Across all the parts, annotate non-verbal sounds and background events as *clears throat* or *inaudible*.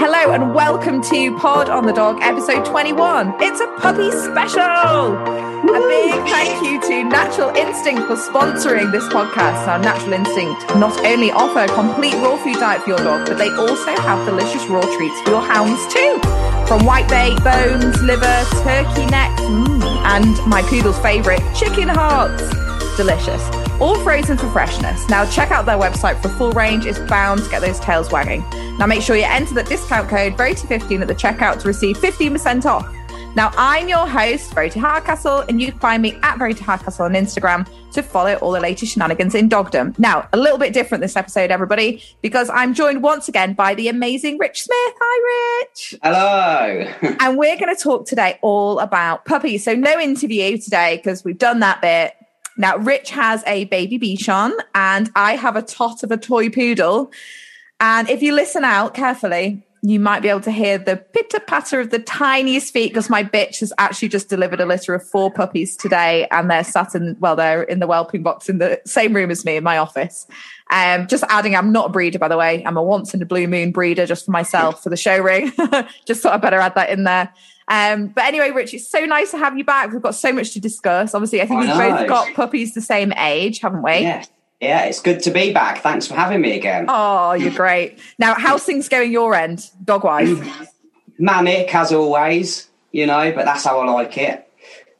Hello and welcome to Pod on the Dog, episode 21. It's a puppy special. A big thank you to Natural Instinct for sponsoring this podcast. Now, Natural Instinct not only offer a complete raw food diet for your dog, but they also have delicious raw treats for your hounds too. From white bait, bones, liver, turkey necks, mm, and my poodle's favorite, chicken hearts. Delicious. All frozen for freshness. Now check out their website for full range. It's bound to get those tails wagging. Now make sure you enter the discount code Verity15 at the checkout to receive 15% off. Now I'm your host, Verity Hardcastle, and you can find me at Verity Hardcastle on Instagram to follow all the latest shenanigans in dogdom. Now, a little bit different this episode, everybody, because I'm joined once again by the amazing Rich Smith. Hi, Rich. Hello. *laughs* and we're going to talk today all about puppies. So no interview today because we've done that bit. Now, Rich has a baby Bichon, and I have a tot of a toy poodle. And if you listen out carefully, you might be able to hear the pitter patter of the tiniest feet because my bitch has actually just delivered a litter of four puppies today, and they're sat in well, they're in the whelping box in the same room as me in my office. Um, just adding, I'm not a breeder, by the way. I'm a once in a blue moon breeder just for myself for the show ring. *laughs* just thought I better add that in there. Um, but anyway, Rich, it's so nice to have you back. We've got so much to discuss. Obviously, I think I we've know. both got puppies the same age, haven't we? yeah. Yeah, it's good to be back. Thanks for having me again. Oh, you're great. Now, how's things going your end, dog wise? *laughs* Manic as always, you know, but that's how I like it.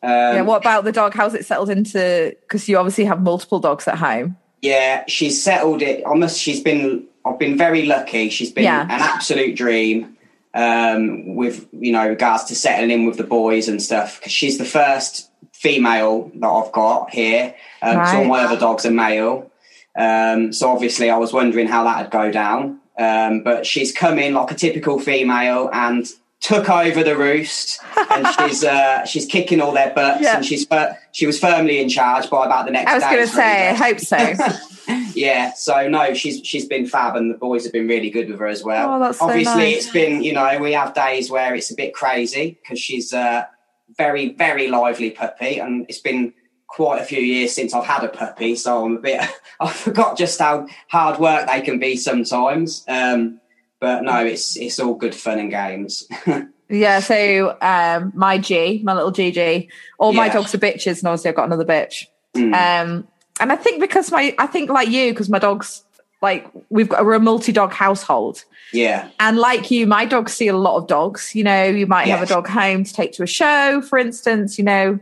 Um, yeah, what about the dog? How's it settled into? Because you obviously have multiple dogs at home. yeah, she's settled it. Almost, she's been. I've been very lucky. She's been Yeah. an absolute dream um, with you know regards to settling in with the boys and stuff. Because she's the first female that I've got here. Um, 'cause all Right. my other dogs are male. Um, so obviously, I was wondering how that'd go down. Um, but she's come in like a typical female and took over the roost, *laughs* and she's uh, she's kicking all their butts, Yeah. and she's she was firmly in charge by about the next. I was day, going to say, I hope so. *laughs* Yeah, so no, she's she's been fab, and the boys have been really good with her as well. Oh, that's so Obviously, nice. it's been you know we have days where it's a bit crazy because she's a very very lively puppy, and it's been quite a few years since I've had a puppy, so I'm a bit *laughs* I forgot just how hard work they can be sometimes. Um, but no, it's it's all good fun and games. *laughs* yeah, so um, my G, my little GG, all my dogs are bitches, and obviously I've got another bitch. Mm. Um, and I think because my, I think like you, because my dogs, like we've got we're a multi-dog household. yeah, And like you, my dogs see a lot of dogs. You know, you might have a dog home to take to a show, for instance, you know,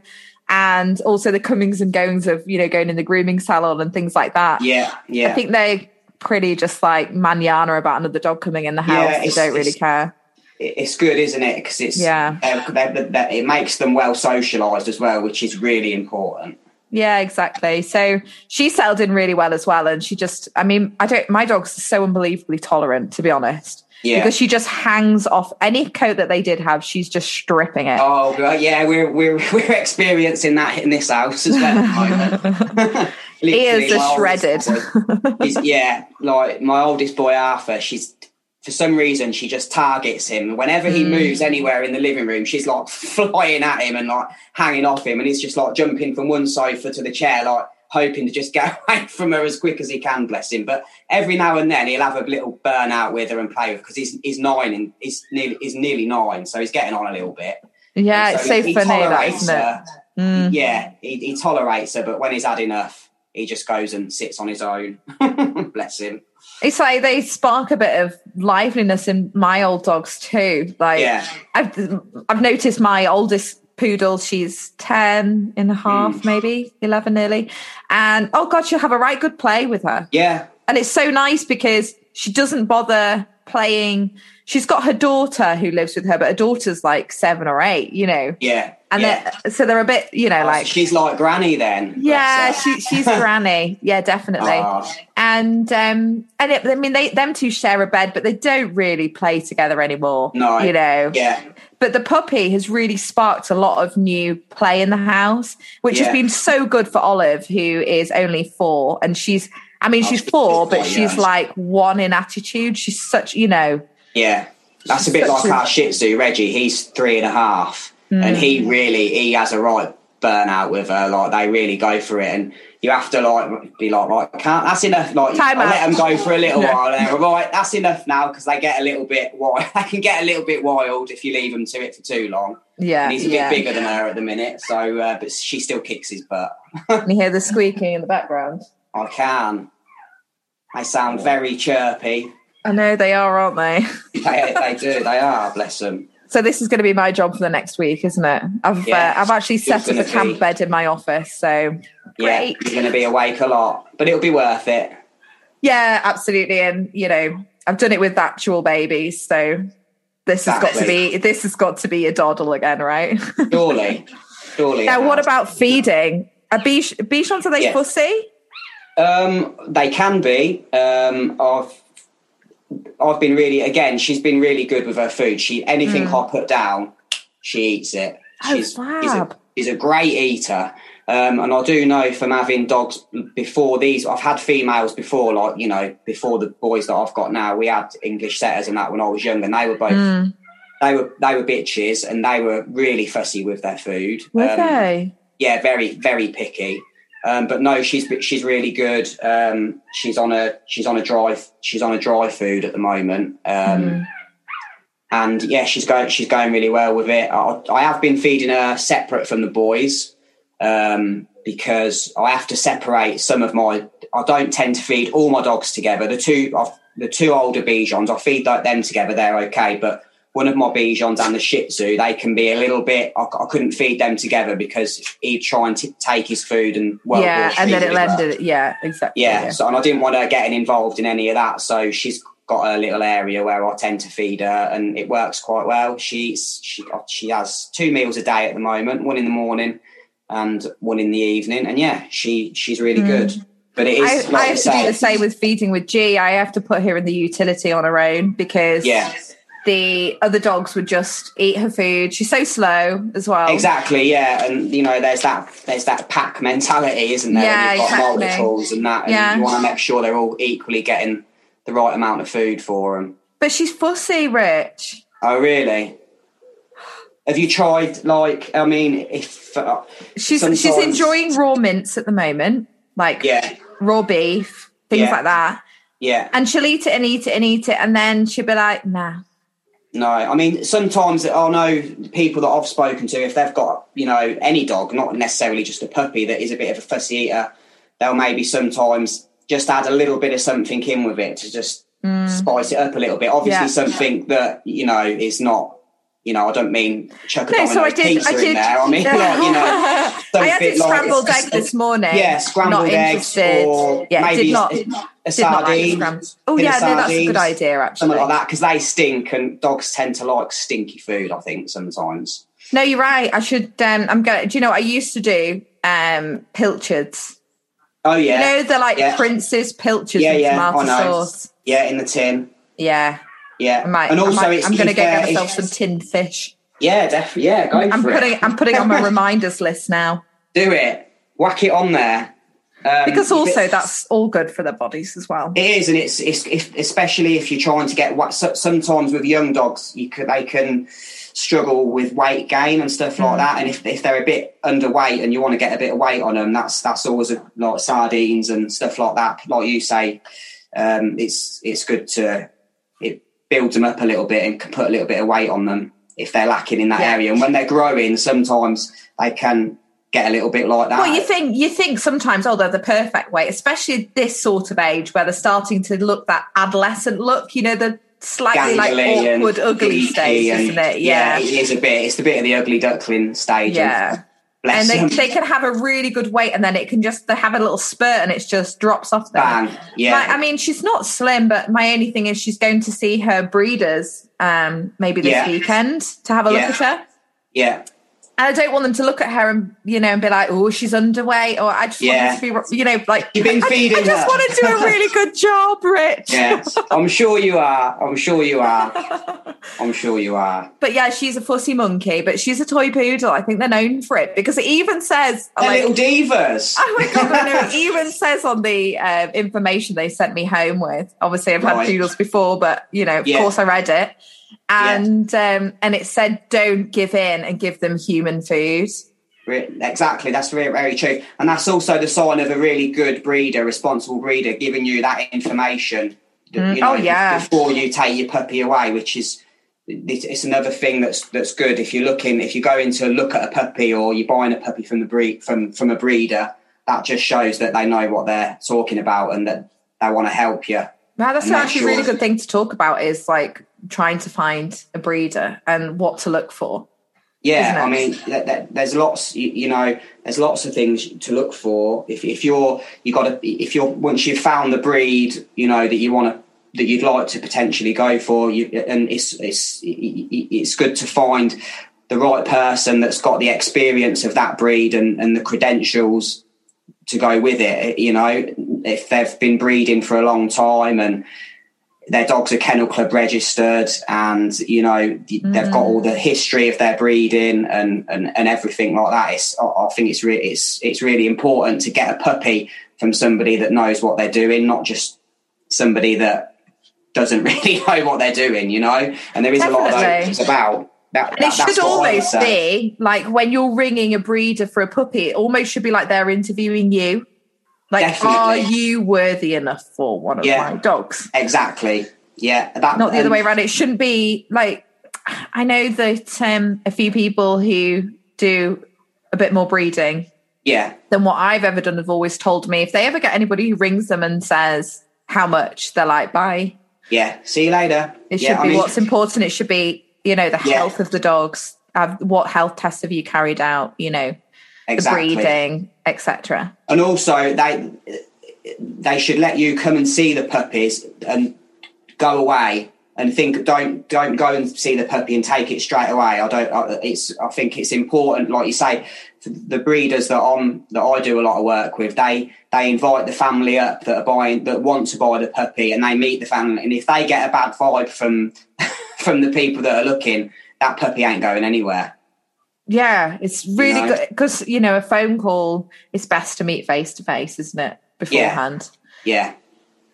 and also the comings and goings of, you know, going in the grooming salon and things like that. yeah, yeah. I think they're pretty just like manana about another dog coming in the house. Yeah, they don't really care. it's good, isn't it? Because it's Yeah. they're- they're- they're- it makes them well socialised as well, which is really important. Yeah, exactly. So she settled in really well as well. And she just, I mean, I don't, my dog's so unbelievably tolerant, to be honest. Yeah. Because she just hangs off any coat that they did have, she's just stripping it. Oh yeah, we're we're *laughs* we're experiencing that in this house as well. at the moment. *laughs* *laughs* Ears are shredded. boy- yeah, like my oldest boy Arthur, she's for some reason she just targets him. Whenever he moves anywhere in the living room, she's like flying at him and like hanging off him, and he's just like jumping from one sofa to the chair, like hoping to just *laughs* get away from her as quick as he can. Bless him. But every now and then he'll have a little burnout with her and play with because he's he's nine and he's nearly he's nearly nine, so he's getting on a little bit. yeah, it's so he- he funny, that, tolerates isn't it? her. Mm. Yeah, he, he tolerates her, but when he's had enough, he just goes and sits on his own. *laughs* Bless him. It's like they spark a bit of liveliness in my old dogs too. Like Yeah. I've I've noticed my oldest poodle, she's 10 and a half, Mm. maybe 11 nearly. And oh God, she'll have a right good play with her. Yeah, And it's so nice because she doesn't bother playing. She's got her daughter who lives with her, but her daughter's like seven or eight, you know. yeah. And yeah. they're, so they're a bit, you know, Oh, like she's like Granny then. yeah, she, she's *laughs* granny. Yeah, definitely. Oh, And um, and it, I mean, they them two share a bed, but they don't really play together anymore. No. you know. yeah, But the puppy has really sparked a lot of new play in the house, which has been so good for Olive, who is only four, and she's. I mean, she's four, but she's like one in attitude. She's such, you know, yeah. That's a bit like a- our Shih Tzu, Reggie. He's three and a half, and Mm. he really he has a right burnout with her. Like they really go for it, and you have to like be like, right, can't that's enough. Like Time out. let them go for a little Yeah. while. And *laughs* right, that's enough now because they get a little bit wild. *laughs* They can get a little bit wild if you leave them to it for too long. Yeah, And he's a bit bigger than her at the minute, so uh, but she still kicks his butt. Can you hear the *laughs* squeaking in the background? I can. They sound very chirpy. I know they are, aren't they? They, they do. They are. Bless them. So this is going to be my job for the next week, isn't it? I've Yeah, uh, I've actually set up a camp be. bed in my office. So Yeah, Great. you're going to be awake a lot, but it'll be worth it. yeah, absolutely. And you know, I've done it with actual babies, so this has got to be this has got to be a doddle again, right? Surely, surely. now, what about feeding? Are Bichon, Bichons are they Yeah. fussy? Um, they can be. Um, I've I've been really again. She's been really good with her food. She anything I put down, she eats it. Oh, She's, she's, a, she's a great eater. Um, and I do know from having dogs before these, I've had females before, like you know, before the boys that I've got now. We had English setters and that when I was young, and they were both Mm. they were they were bitches, and they were really fussy with their food. Were Um, they? yeah, very very picky. Um, but no, she's she's really good. Um, she's on a she's on a dry she's on a dry food at the moment, um, Mm. and yeah, she's going she's going really well with it. I, I have been feeding her separate from the boys um, because I have to separate some of my. I don't tend to feed all my dogs together. The two I've, the two older Bichons, I feed like them together. They're okay, but one of my Bichons and the Shih Tzu, they can be a little bit. I, I couldn't feed them together because he'd try and t- take his food and well, yeah, and then it well. ended. Yeah, exactly. Yeah, so and I didn't want her getting involved in any of that. So she's got a little area where I tend to feed her, and it works quite well. She's she she has two meals a day at the moment, one in the morning and one in the evening, and yeah, she she's really good. But it Hmm. I, is I have to do the same with feeding with G. I have to put her in the utility on her own because Yeah, the other dogs would just eat her food. She's so slow as well. exactly. Yeah, and you know, there's that there's that pack mentality, isn't there? Yeah, when you've got exactly. multiples and that, and Yeah. you want to make sure they're all equally getting the right amount of food for them. But she's fussy, Rich. Oh, really? Have you tried like? I mean, if uh, She's she's enjoying raw mince at the moment, like yeah, raw beef, things Yeah. like that. yeah, And she'll eat it and eat it and eat it, and then she'll be like, "Nah." No. I mean, sometimes I know people that I've spoken to, if they've got you know any dog, not necessarily just a puppy, that is a bit of a fussy eater, they'll maybe sometimes just add a little bit of something in with it to just spice it up a little bit. Obviously, Mm. Yeah. something that you know is not. You know, I don't mean chuck a No, so I did. pizza I did. in there. I mean, like, you know, *laughs* I had like- scrambled egg this *laughs* morning. Yeah, scrambled Not eggs interested. or yeah, maybe did not. a, a Did not like Oh yeah, no, that's a good idea. Actually, Something like that because they stink and dogs tend to like stinky food. I think sometimes. No, you're right. I should. Um, I'm gonna. Do you know what I used to do? Um, pilchards. Oh yeah, You know the like Yeah. Prince's pilchards yeah, with yeah. tomato I know. sauce. Yeah, in the tin. Yeah, Yeah, I might. and also I I'm going to if, uh, get myself some tinned fish. Yeah, definitely. Yeah, go I'm for putting. it. I'm putting on my *laughs* reminders list now Do it. Whack it on there. Um, because also that's all good for their bodies as well. It is, and it's, it's if, especially if you're trying to get what. so- Sometimes with young dogs, you can they can struggle with weight gain and stuff Mm. like that. And if, if they're a bit underweight and you want to get a bit of weight on them, that's that's always a, like sardines and stuff like that. Like you say, um, it's it's good to builds them up a little bit and can put a little bit of weight on them if they're lacking in that Yeah. area. And when they're growing, sometimes they can get a little bit like that. Well, you think you think sometimes, oh, they're the perfect weight, especially this sort of age where they're starting to look that adolescent look. You know, the slightly like Gangly and awkward, ugly stage, isn't it? Yeah, Yeah, it is a bit. It's the bit of the ugly duckling stage. yeah. And bless And they, they can have a really good weight, and then it can just they have a little spurt, and it just drops off them. Bang. Yeah. Like, I mean, she's not slim, but my only thing is she's going to see her breeders um, maybe this Yeah. weekend to have a look at her. yeah. And I don't want them to look at her and you know and be like, "Oh, she's underweight," or I just Yeah. want her to be, you know, like You've been I, feeding I just her. want to do a really good job, Rich. Yeah. I'm sure you are. I'm sure you are. I'm sure you are. *laughs* But yeah, she's a fussy monkey, but she's a toy poodle. I think they're known for it because it even says, They're like, little divas. *laughs* oh my god, I know. It *laughs* even says on the uh, information they sent me home with. Obviously, I've had Right. poodles before, but you know, of Yeah. course, I read it, and um, and it said, don't give in and give them human food. Exactly, that's very, very true, and that's also the sign of a really good breeder, responsible breeder, giving you that information. Mm. You know, oh yeah, before you take your puppy away, which is it's another thing that's that's good. If you're looking, if you're going to look at a puppy or you're buying a puppy from the breed from from a breeder, that just shows that they know what they're talking about and that they want to help you. Now that's actually a really good thing to talk about. Is like trying to find a breeder and what to look for. Yeah, I mean, there's lots. You, know, there's lots of things to look for. If, if you're, you got to, if you're once you've found the breed, you know that you want to, that you'd like to potentially go for, you, and it's it's it's good to find the right person that's got the experience of that breed and, and the credentials to go with it. You know, if they've been breeding for a long time and their dogs are kennel club registered and you know mm. they've got all the history of their breeding and and, and everything like that it's I think it's really it's it's really important to get a puppy from somebody that knows what they're doing not just somebody that doesn't *laughs* really know what they're doing you know and there is Definitely. a lot of those about that, and it should almost be like when you're ringing a breeder for a puppy, it almost should be like they're interviewing you. Like, Definitely. are you worthy enough for one of yeah, my dogs? Exactly. Yeah. That, Not the other way around. It shouldn't be like, I know that um, a few people who do a bit more breeding yeah. than what I've ever done have always told me if they ever get anybody who rings them and says how much, they're like, bye. Yeah. See you later. It should yeah, be mean, what's important. It should be, you know, the yeah. health of the dogs. Have, what health tests have you carried out? You know, exactly. the breeding, etc. And also, they they should let you come and see the puppies and go away and think don't don't go and see the puppy and take it straight away. I don't. It's I think it's important, like you say, the breeders that on that I do a lot of work with. They they invite the family up that are buying that want to buy the puppy, and they meet the family. And if they get a bad vibe from *laughs* from the people that are looking, that puppy ain't going anywhere. Yeah, it's really you know? good because you know a phone call is best to meet face to face, isn't it? Beforehand. Yeah.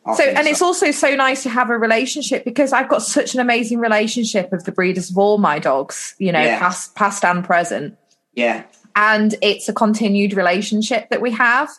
yeah. So, and so. it's also so nice to have a relationship because I've got such an amazing relationship with the breeders of all my dogs, you know, yeah. past, past and present. Yeah. And it's a continued relationship that we have.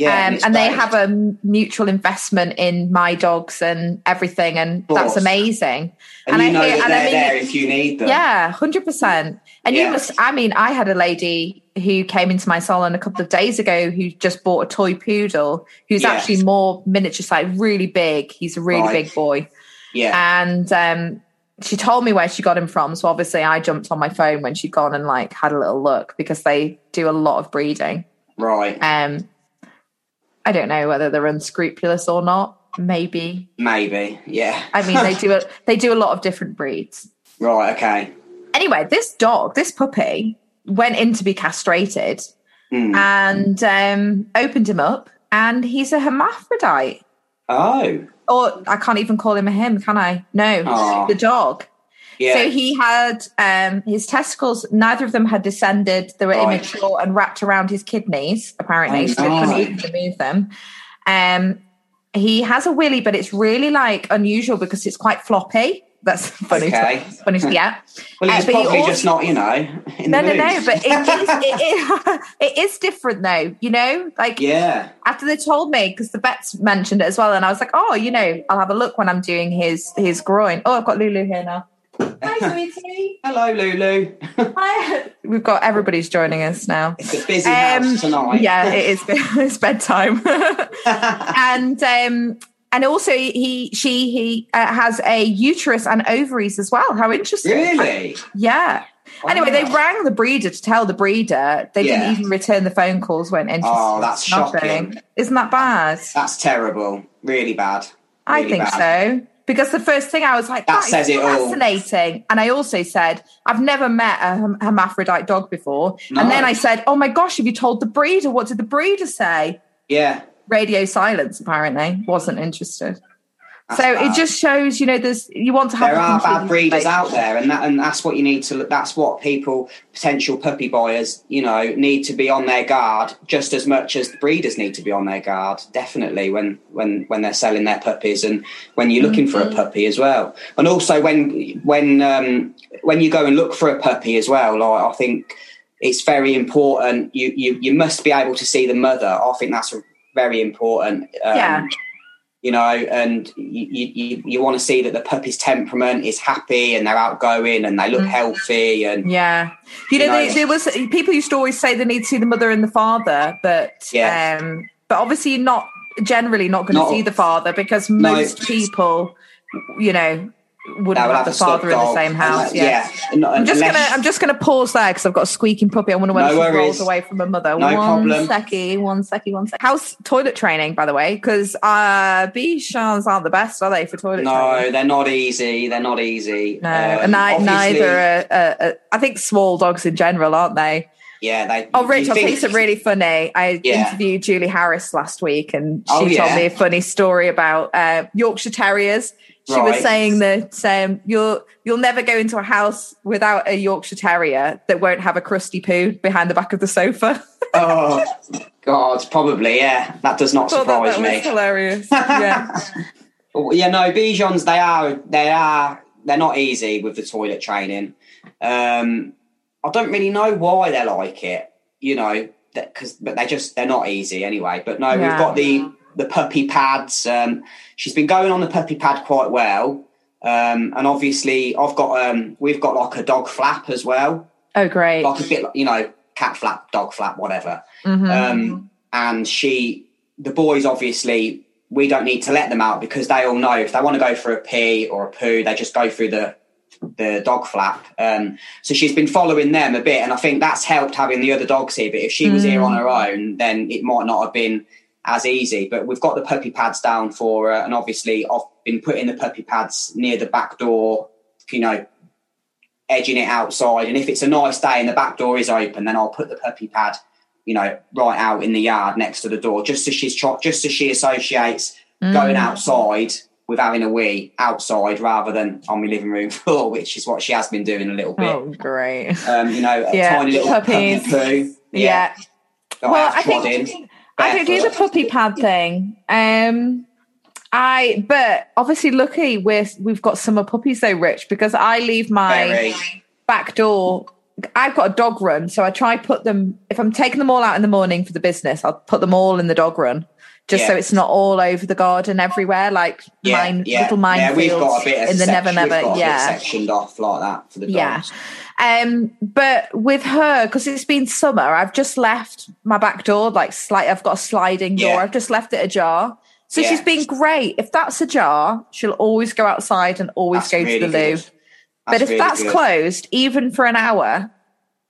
Yeah, um, and, and they have a mutual investment in my dogs and everything, and that's amazing. And, and you know hear, they're I mean, there if you need them. Yeah, hundred percent. And yeah. you must. I mean, I had a lady who came into my salon a couple of days ago who just bought a toy poodle, who's yes. actually more miniature size, really big. He's a really right. big boy. Yeah, and um, she told me where she got him from. So obviously, I jumped on my phone when she'd gone and like had a little look because they do a lot of breeding. Right. Um, I don't know whether they're unscrupulous or not. Maybe. Maybe. Yeah. I mean, they *laughs* do a, they do a lot of different breeds. Right. Okay. Anyway, this dog, this puppy, went in to be castrated mm. and um, opened him up, and he's a hermaphrodite. Oh. Or I can't even call him a him, can I? No, oh. the dog. Yeah. So he had um, his testicles, neither of them had descended. They were right. immature and wrapped around his kidneys, apparently, oh, so they couldn't even remove them. Um, he has a willy, but it's really like unusual because it's quite floppy. That's funny. Okay. To, funny to yeah. *laughs* well, he's uh, probably he also, just not, you know. no, no, no. But it *laughs* is, it, it, *laughs* it is different, though. You know, like yeah. After they told me, because the vets mentioned it as well, and I was like, oh, you know, I'll have a look when I'm doing his his groin. Oh, I've got Lulu here now. Hi, sweetie. Hello, Lulu. Hi. We've got everybody's joining us now. It's a busy um, house tonight. Yeah, it is. *laughs* It's bedtime, *laughs* and um, and also he she he uh, has a uterus and ovaries as well. How interesting! Really? Yeah. Wow. Anyway, they rang the breeder to tell the breeder they yeah. didn't even return the phone calls when interested. Oh, that's nothing. shocking! Isn't that bad? That's terrible. Really bad. Really I think bad. so because the first thing I was like, that, that says it fascinating. All. And I also said, I've never met a hermaphrodite dog before. And then I said, Oh my gosh, have you told the breeder? What did the breeder say? Yeah. Radio silence, apparently, wasn't interested. That's so bad. it just shows, you know, there's you want to have. There are bad breeders out there, and that and that's what you need to. That's what people, potential puppy buyers, you know, need to be on their guard just as much as the breeders need to be on their guard. Definitely when when when they're selling their puppies and when you're looking mm-hmm. for a mm-hmm. puppy as well, and also when when um, when you go and look for a puppy as well. Like I think it's very important. You you you must be able to see the mother. I think that's very important. Um, Yeah. You know, and you, you you want to see that the puppy's temperament is happy and they're outgoing and they look Mm. healthy and Yeah, you know, You know. there was people used to always say they need to see the mother and the father, but Yeah. um, but obviously not generally not going to see the father because No. most people, you know, wouldn't would have the a father in the same house. And, Yeah. And- I'm just unless- gonna I'm just gonna pause there because I've got a squeaking puppy. I wonder when No she rolls away from her mother. No one problem. seckie, one seckie, one seckie. How's toilet training, by the way? Because uh, Bichons aren't the best, are they, for toilet No, training? they're not easy. They're not easy. No, Um, and I, neither. Are, uh, uh, I think small dogs in general, aren't they? Yeah, they. Oh, Rich, I'll tell you something really funny. I Yeah. interviewed Julie Harris last week, and she Oh, told me a funny story about uh, Yorkshire Terriers. She was saying that um, you'll you'll never go into a house without a Yorkshire Terrier that won't have a crusty poo behind the back of the sofa. *laughs* Oh, God, probably. Yeah, that does not Thought that, surprise that me. was hilarious. *laughs* Yeah, yeah, no, Bichons, they are, they are, they're not easy with the toilet training. Um, I don't really know why they're like it, you know, because but they just they're not easy anyway. But no, Yeah. we've got the the puppy pads. Um, she's been going on the puppy pad quite well, um, and obviously I've got um, we've got like a dog flap as well, oh great. like a bit, like, you know, cat flap, dog flap, whatever. Mhm. Um, and she, the boys, obviously, we don't need to let them out because they all know if they want to go for a pee or a poo, they just go through the the dog flap. Um, so she's been following them a bit, and I think that's helped having the other dogs here. But if she was here on her own, then it might not have been as easy. But we've got the puppy pads down for her, and obviously I've been putting the puppy pads near the back door, you know, edging it outside. And if it's a nice day and the back door is open, then I'll put the puppy pad, you know, right out in the yard next to the door, just so she's tro- just so she associates going outside with having a wee outside rather than on my living room *laughs* floor, which is what she has been doing a little bit. Oh great. Um, you know, a Yeah, tiny little puppies. puppy poo. Yeah. Go Well, out I think I don't do the puppy pad thing. Um, I but obviously lucky we're we've got summer puppies though, Rich, because I leave my Very. back door. I've got a dog run, so I try put them. If I'm taking them all out in the morning for the business, I'll put them all in the dog run, just so it's not all over the garden everywhere, like Yeah, mine yeah. little yeah, we've got a bit in the section- never never. we've got a bit Yeah, sectioned off like that for the dogs. yeah. Um, but with her, because it's been summer, I've just left my back door like slight. I've got a sliding door. Yeah. I've just left it ajar. So Yeah. she's been great. If that's ajar, she'll always go outside and always That's go really to the loo. But if really that's good. closed, even for an hour,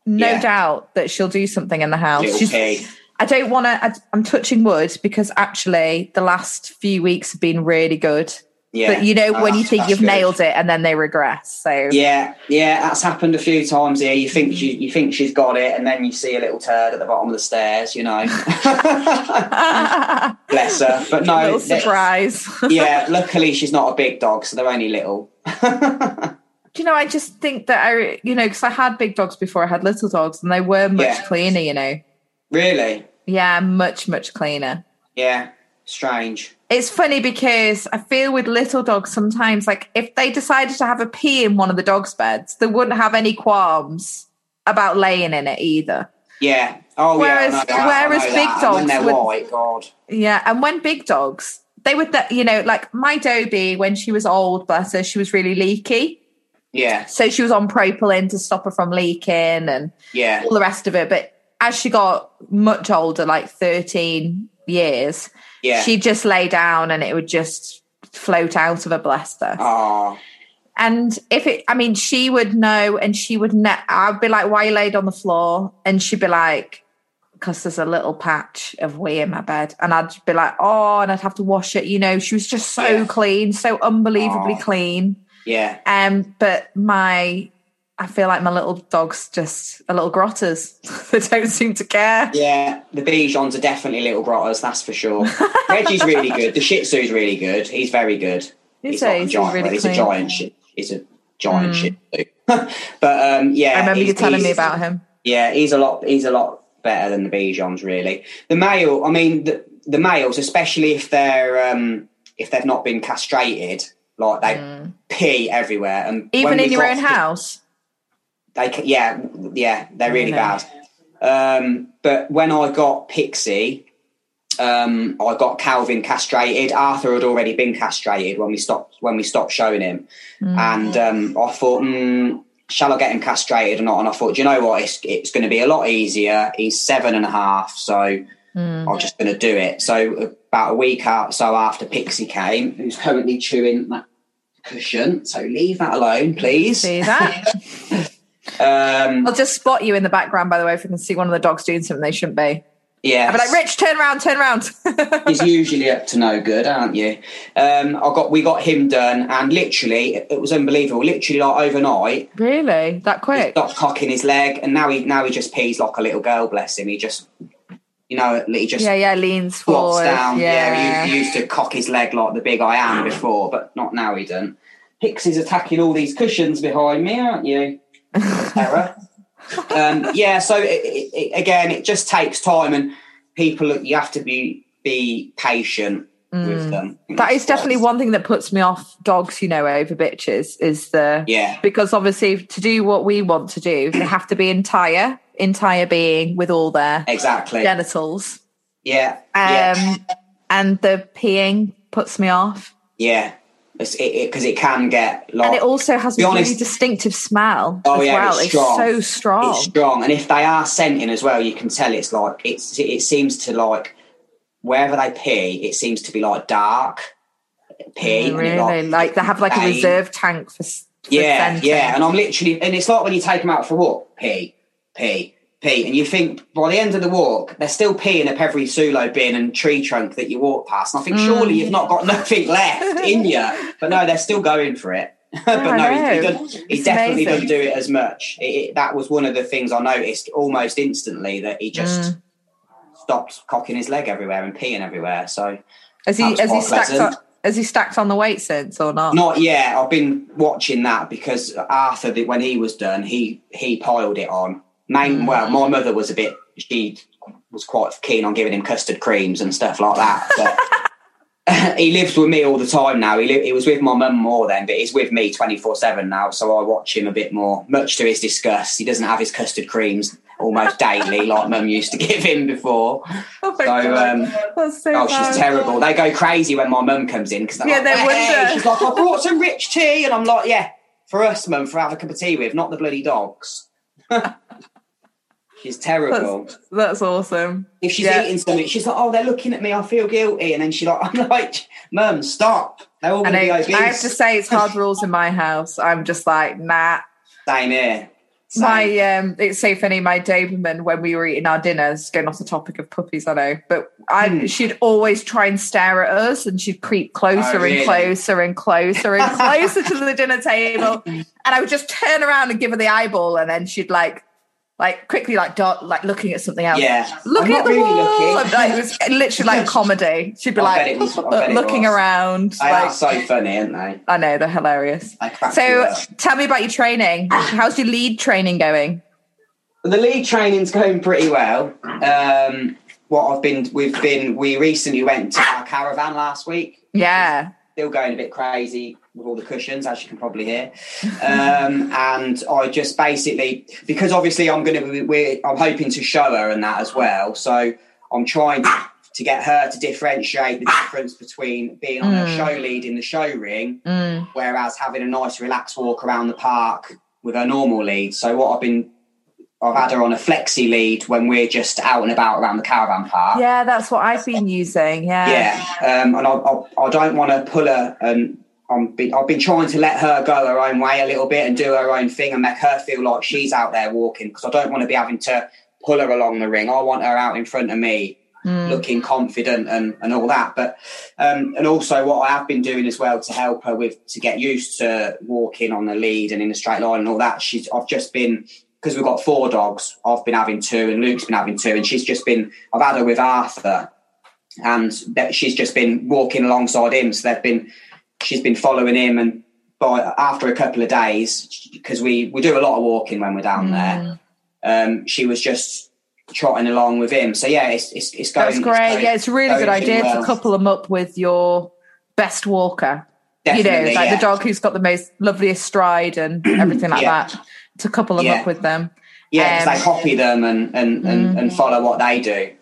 no Yeah. doubt that she'll do something in the house. I don't want to. I'm touching wood because actually the last few weeks have been really good. Yeah. But you know when you think you've good. nailed it and then they regress. So Yeah, yeah, that's happened a few times here. You think Mm-hmm. she, you think she's got it, and then you see a little turd at the bottom of the stairs. You know, *laughs* bless her. But no, surprise. *laughs* yeah. Luckily, she's not a big dog, so they're only little. *laughs* Do you know, I just think that I, you know, because I had big dogs before I had little dogs and they were much Yeah. cleaner, you know. really? Yeah, much, much cleaner. Yeah. Strange. It's funny because I feel with little dogs sometimes, like if they decided to have a pee in one of the dogs' beds, they wouldn't have any qualms about laying in it either. Yeah. Oh Whereas- yeah. That. Whereas big that. And when dogs they're would- white, God. Yeah, and when big dogs, they would, that you know, like my Dobie, when she was old, bless her, she was really leaky. Yeah. So she was on Propalin to stop her from leaking and Yeah. all the rest of it. But as she got much older, like 13 years, Yeah. she'd just lay down and it would just float out of her, bless her. Oh. And if it, I mean, she would know and she would, ne- I'd be like, why you laid on the floor? And she'd be like, because there's a little patch of wee in my bed. And I'd be like, oh, and I'd have to wash it. You know, she was just so Yeah. clean, so unbelievably clean. Yeah. Um, but my, I feel like my little dog's just a little grotters. *laughs* they don't seem to care. Yeah, the Bichons are definitely little grotters, that's for sure. Reggie's really *laughs* good. The Shih Tzu's really good. He's very good. You he's a he's giant. really he's a giant shit. He's a giant Shih Tzu. *laughs* but um, yeah, I remember you he's- telling me about him. Yeah, he's a lot. He's a lot better than the Bichons, really. The male, I mean, the, the males, especially if they're um, if they've not been castrated, like they pee everywhere, and Mm. Even in your own house. They, yeah, yeah, they're really bad. Um, but when I got Pixie, um, I got Calvin castrated. Arthur had already been castrated when we stopped when we stopped showing him, and um, I thought, mm, shall I get him castrated or not? And I thought, you know what? It's it's going to be a lot easier. He's seven and a half, so I'm just going to do it. So about a week out, so after Pixie came, who's currently chewing that cushion, so leave that alone, please. See that? *laughs* Um, I'll just spot you in the background, by the way, if we can see one of the dogs doing something they shouldn't be. yeah, I'll be like, Rich, turn around, turn around. *laughs* He's usually up to no good, aren't you? Um, I got we got him done, and literally it, it was unbelievable. Literally, like overnight, really? That he quick? stopped cocking his leg, and now he now he just pees like a little girl. Bless him. He just, you know, he just Yeah, yeah, leans forward. down. Yeah, Yeah. he, he used to cock his leg like the big I am before, but not now. He done. Pixie's attacking all these cushions behind me, aren't you? Terror. um, yeah. So it, it, again, it just takes time, and people you have to be be patient with them. Mm. That is definitely one thing that puts me off dogs, you know, over bitches is the Yeah. because obviously to do what we want to do, they have to be entire, entire being with all their Exactly. genitals. Yeah. Um yeah. and the peeing puts me off. Yeah. Because it, it, it can get like And it also has a really distinctive smell Oh, as yeah, well. it's It's, strong. so strong. it's strong, and if they are scenting as well, you can tell it's like it's. It seems to like wherever they pee, it seems to be like dark pee. Oh, and really, like they have like a reserve tank for, for Yeah, scenting. yeah, and I'm literally, and it's like when you take them out for walk, pee, pee, pee, and you think by the end of the walk, they're still peeing up every sulo bin and tree trunk that you walk past. And I think Mm. surely you've not got *laughs* nothing left *laughs* in you, but no, they're still going for it. *laughs* but no, he, he, he definitely doesn't do it as much. It, it, that was one of the things I noticed almost instantly that he just Mm. stopped cocking his leg everywhere and peeing everywhere. So Has he has he stacked pleasant. on, has he stacked on the weight since or not? Not yet. I've been watching that because Arthur, when he was done, he he piled it on. Main, well, my mother was a bit. She was quite keen on giving him custard creams and stuff like that. But *laughs* *laughs* he lives with me all the time now. He li- he was with my mum more then, but he's with me twenty four seven now. So I watch him a bit more. Much to his disgust, he doesn't have his custard creams almost daily *laughs* like mum used to give him before. Oh So God. um, so Oh, bad. she's terrible. They go crazy when my mum comes in because Yeah, like, they "Hey." wonder. She's like, I brought some rich tea, and I'm like, yeah, for us, mum, for have a cup of tea with, not the bloody dogs. She's terrible. That's, that's awesome. if she's yeah. eating something, she's like, oh, they're looking at me, I feel guilty, and then she like, *laughs* I'm like, mum, stop. They're all I going to be I have to say, it's hard rules in my house. I'm just like, nah. Same here. Same. My um, it's so funny. My Doberman, when we were eating our dinners, going off the topic of puppies, I know, but I Hmm. she'd always try and stare at us, and she'd creep closer Oh, really? and closer and closer and *laughs* closer to the dinner table, and I would just turn around and give her the eyeball, and then she'd like, like quickly like dot like looking at something else. yeah. Looking at the really wall, looking. like, it was *laughs* literally like comedy. She'd be I like was- I bet it looking around. They are so funny, aren't they? I know they're hilarious. So, tell me about your training. How's your lead training going? The lead training's going pretty well. Um, what I've been, we've been, we recently went to our caravan last week. Yeah. Still going a bit crazy with all the cushions, as you can probably hear. Um, *laughs* and I just basically, because obviously I'm going to, be, we're, I'm hoping to show her and that as well. So I'm trying to get her to differentiate the difference between being on a Mm. show lead in the show ring Mm. whereas having a nice relaxed walk around the park with her normal lead. So what I've been, I've had her on a flexi lead when we're just out and about around the caravan park. Yeah, that's what I've been using. Yeah. Yeah, um, and I, I, I don't want to pull her. And I'm be, I've been trying to let her go her own way a little bit and do her own thing and make her feel like she's out there walking because I don't want to be having to pull her along the ring. I want her out in front of me Mm. looking confident and, and all that. But um, and also what I have been doing as well to help her with to get used to walking on the lead and in the straight line and all that. She's I've just been because we've got four dogs. I've been having two and Luke's been having two, and she's just been. I've had her with Arthur, and that she's just been walking alongside him. So they've been she's been following him and. By after a couple of days, because we, we do a lot of walking when we're down there, um, she was just trotting along with him. So yeah, it's it's, it's going. That's it's great. going- yeah, it's a really good idea well. to couple them up with your best walker. you know, like yeah. the dog who's got the most loveliest stride and *clears throat* everything like Yeah. that. To couple them Yeah. up with them. yeah Um, they copy them and and, and and follow what they do.